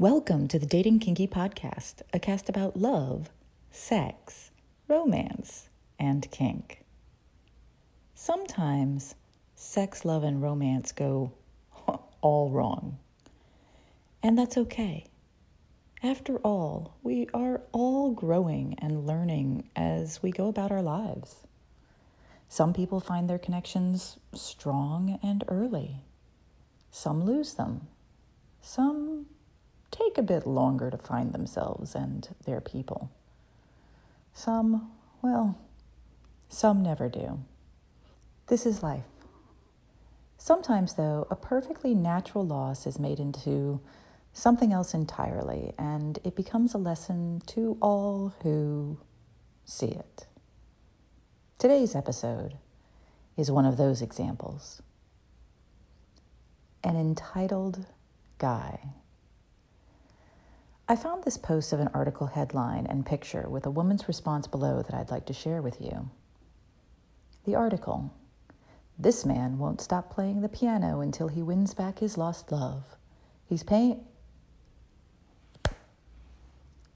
Welcome to the Dating Kinky Podcast, a cast about love, sex, romance, and kink. Sometimes sex, love, and romance go all wrong. And that's okay. After all, we are all growing and learning as we go about our lives. Some people find their connections strong and early. Some lose them. Some take a bit longer to find themselves and their people. Some, well, some never do. This is life. Sometimes, though, a perfectly natural loss is made into something else entirely, and it becomes a lesson to all who see it. Today's episode is one of those examples. An entitled guy. I found this post of an article headline and picture with a woman's response below that I'd like to share with you. The article This man won't stop playing the piano until he wins back his lost love. He's paying.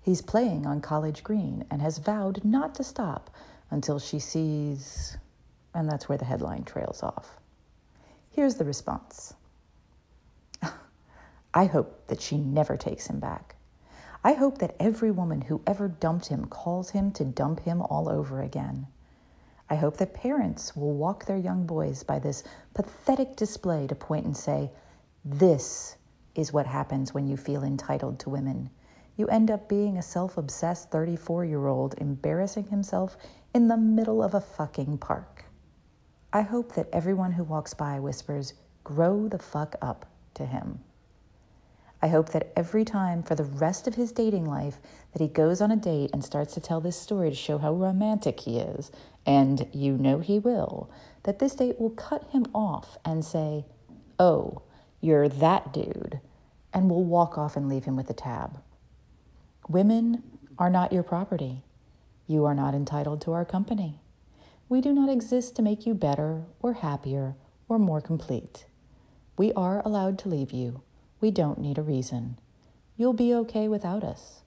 He's playing on College Green and has vowed not to stop until she sees. And that's where the headline trails off. Here's the response I hope that she never takes him back. I hope that every woman who ever dumped him calls him to dump him all over again. I hope that parents will walk their young boys by this pathetic display to point and say, This is what happens when you feel entitled to women. You end up being a self obsessed 34 year old embarrassing himself in the middle of a fucking park. I hope that everyone who walks by whispers, Grow the fuck up to him. I hope that every time for the rest of his dating life that he goes on a date and starts to tell this story to show how romantic he is, and you know he will, that this date will cut him off and say, "Oh, you're that dude," and will walk off and leave him with a tab. Women are not your property. You are not entitled to our company. We do not exist to make you better or happier or more complete. We are allowed to leave you we don't need a reason. You'll be okay without us.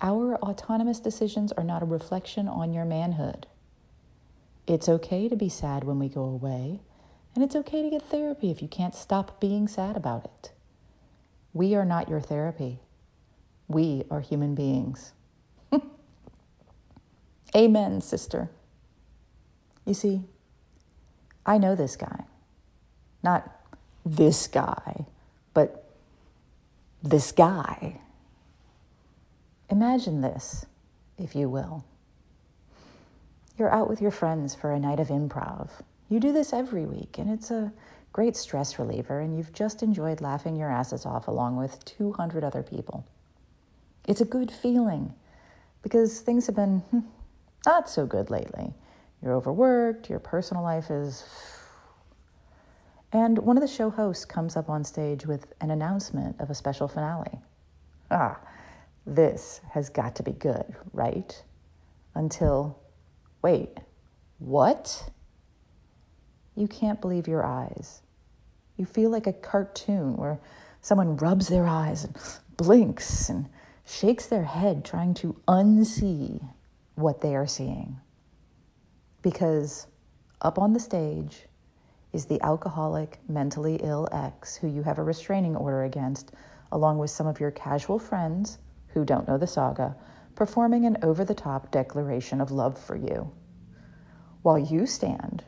Our autonomous decisions are not a reflection on your manhood. It's okay to be sad when we go away, and it's okay to get therapy if you can't stop being sad about it. We are not your therapy. We are human beings. Amen, sister. You see, I know this guy. Not this guy, but this guy. Imagine this, if you will. You're out with your friends for a night of improv. You do this every week, and it's a great stress reliever, and you've just enjoyed laughing your asses off along with 200 other people. It's a good feeling because things have been hmm, not so good lately. You're overworked, your personal life is and one of the show hosts comes up on stage with an announcement of a special finale. Ah, this has got to be good, right? Until, wait, what? You can't believe your eyes. You feel like a cartoon where someone rubs their eyes and blinks and shakes their head trying to unsee what they are seeing. Because up on the stage, is the alcoholic, mentally ill ex who you have a restraining order against, along with some of your casual friends who don't know the saga, performing an over the top declaration of love for you. While you stand,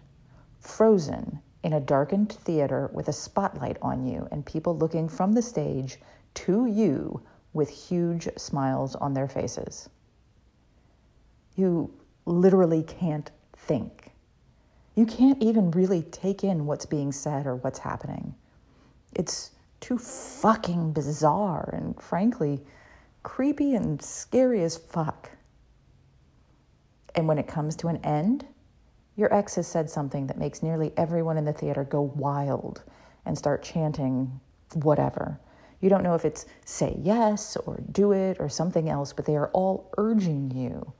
frozen in a darkened theater with a spotlight on you and people looking from the stage to you with huge smiles on their faces. You literally can't think you can't even really take in what's being said or what's happening. It's too fucking bizarre and frankly creepy and scary as fuck. And when it comes to an end, your ex has said something that makes nearly everyone in the theater go wild and start chanting whatever. You don't know if it's say yes or do it or something else, but they are all urging you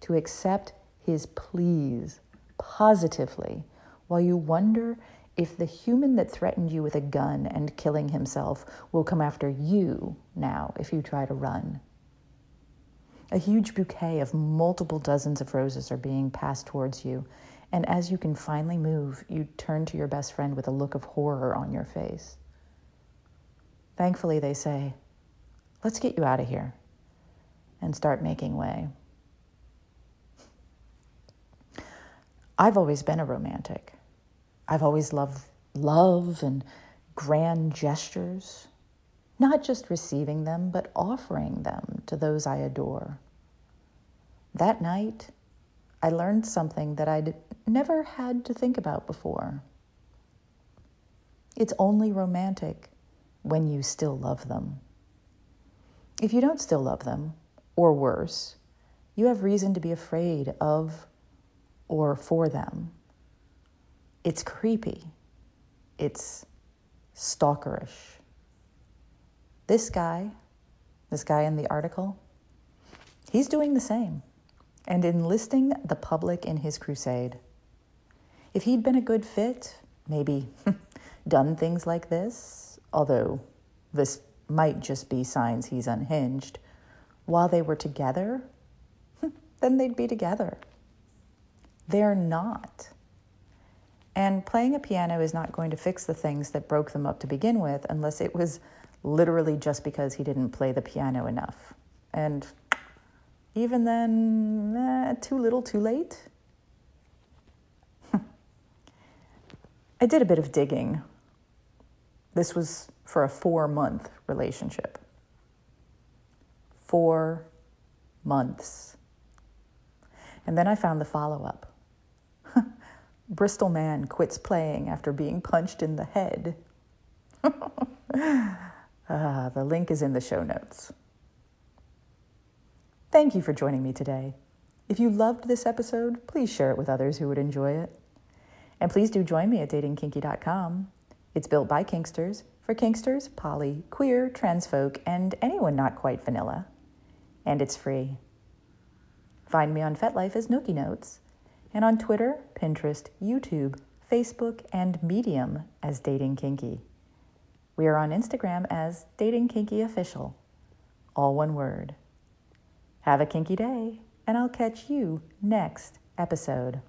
to accept his pleas positively while you wonder if the human that threatened you with a gun and killing himself will come after you now if you try to run. A huge bouquet of multiple dozens of roses are being passed towards you, and as you can finally move, you turn to your best friend with a look of horror on your face. Thankfully, they say, Let's get you out of here and start making way. I've always been a romantic. I've always loved love and grand gestures, not just receiving them, but offering them to those I adore. That night, I learned something that I'd never had to think about before. It's only romantic when you still love them. If you don't still love them, or worse, you have reason to be afraid of or for them. It's creepy. It's stalkerish. This guy, this guy in the article, he's doing the same and enlisting the public in his crusade. If he'd been a good fit, maybe done things like this, although this might just be signs he's unhinged, while they were together, then they'd be together. They're not. And playing a piano is not going to fix the things that broke them up to begin with unless it was literally just because he didn't play the piano enough. And even then, eh, too little, too late. I did a bit of digging. This was for a four month relationship. Four months. And then I found the follow up. Bristol man quits playing after being punched in the head. uh, the link is in the show notes. Thank you for joining me today. If you loved this episode, please share it with others who would enjoy it. And please do join me at datingkinky.com. It's built by Kinksters for Kinksters, poly, queer, trans folk, and anyone not quite vanilla. And it's free. Find me on FetLife as Nookie Notes and on Twitter, Pinterest, YouTube, Facebook, and Medium as Dating Kinky. We are on Instagram as Dating Kinky Official, all one word. Have a kinky day, and I'll catch you next episode.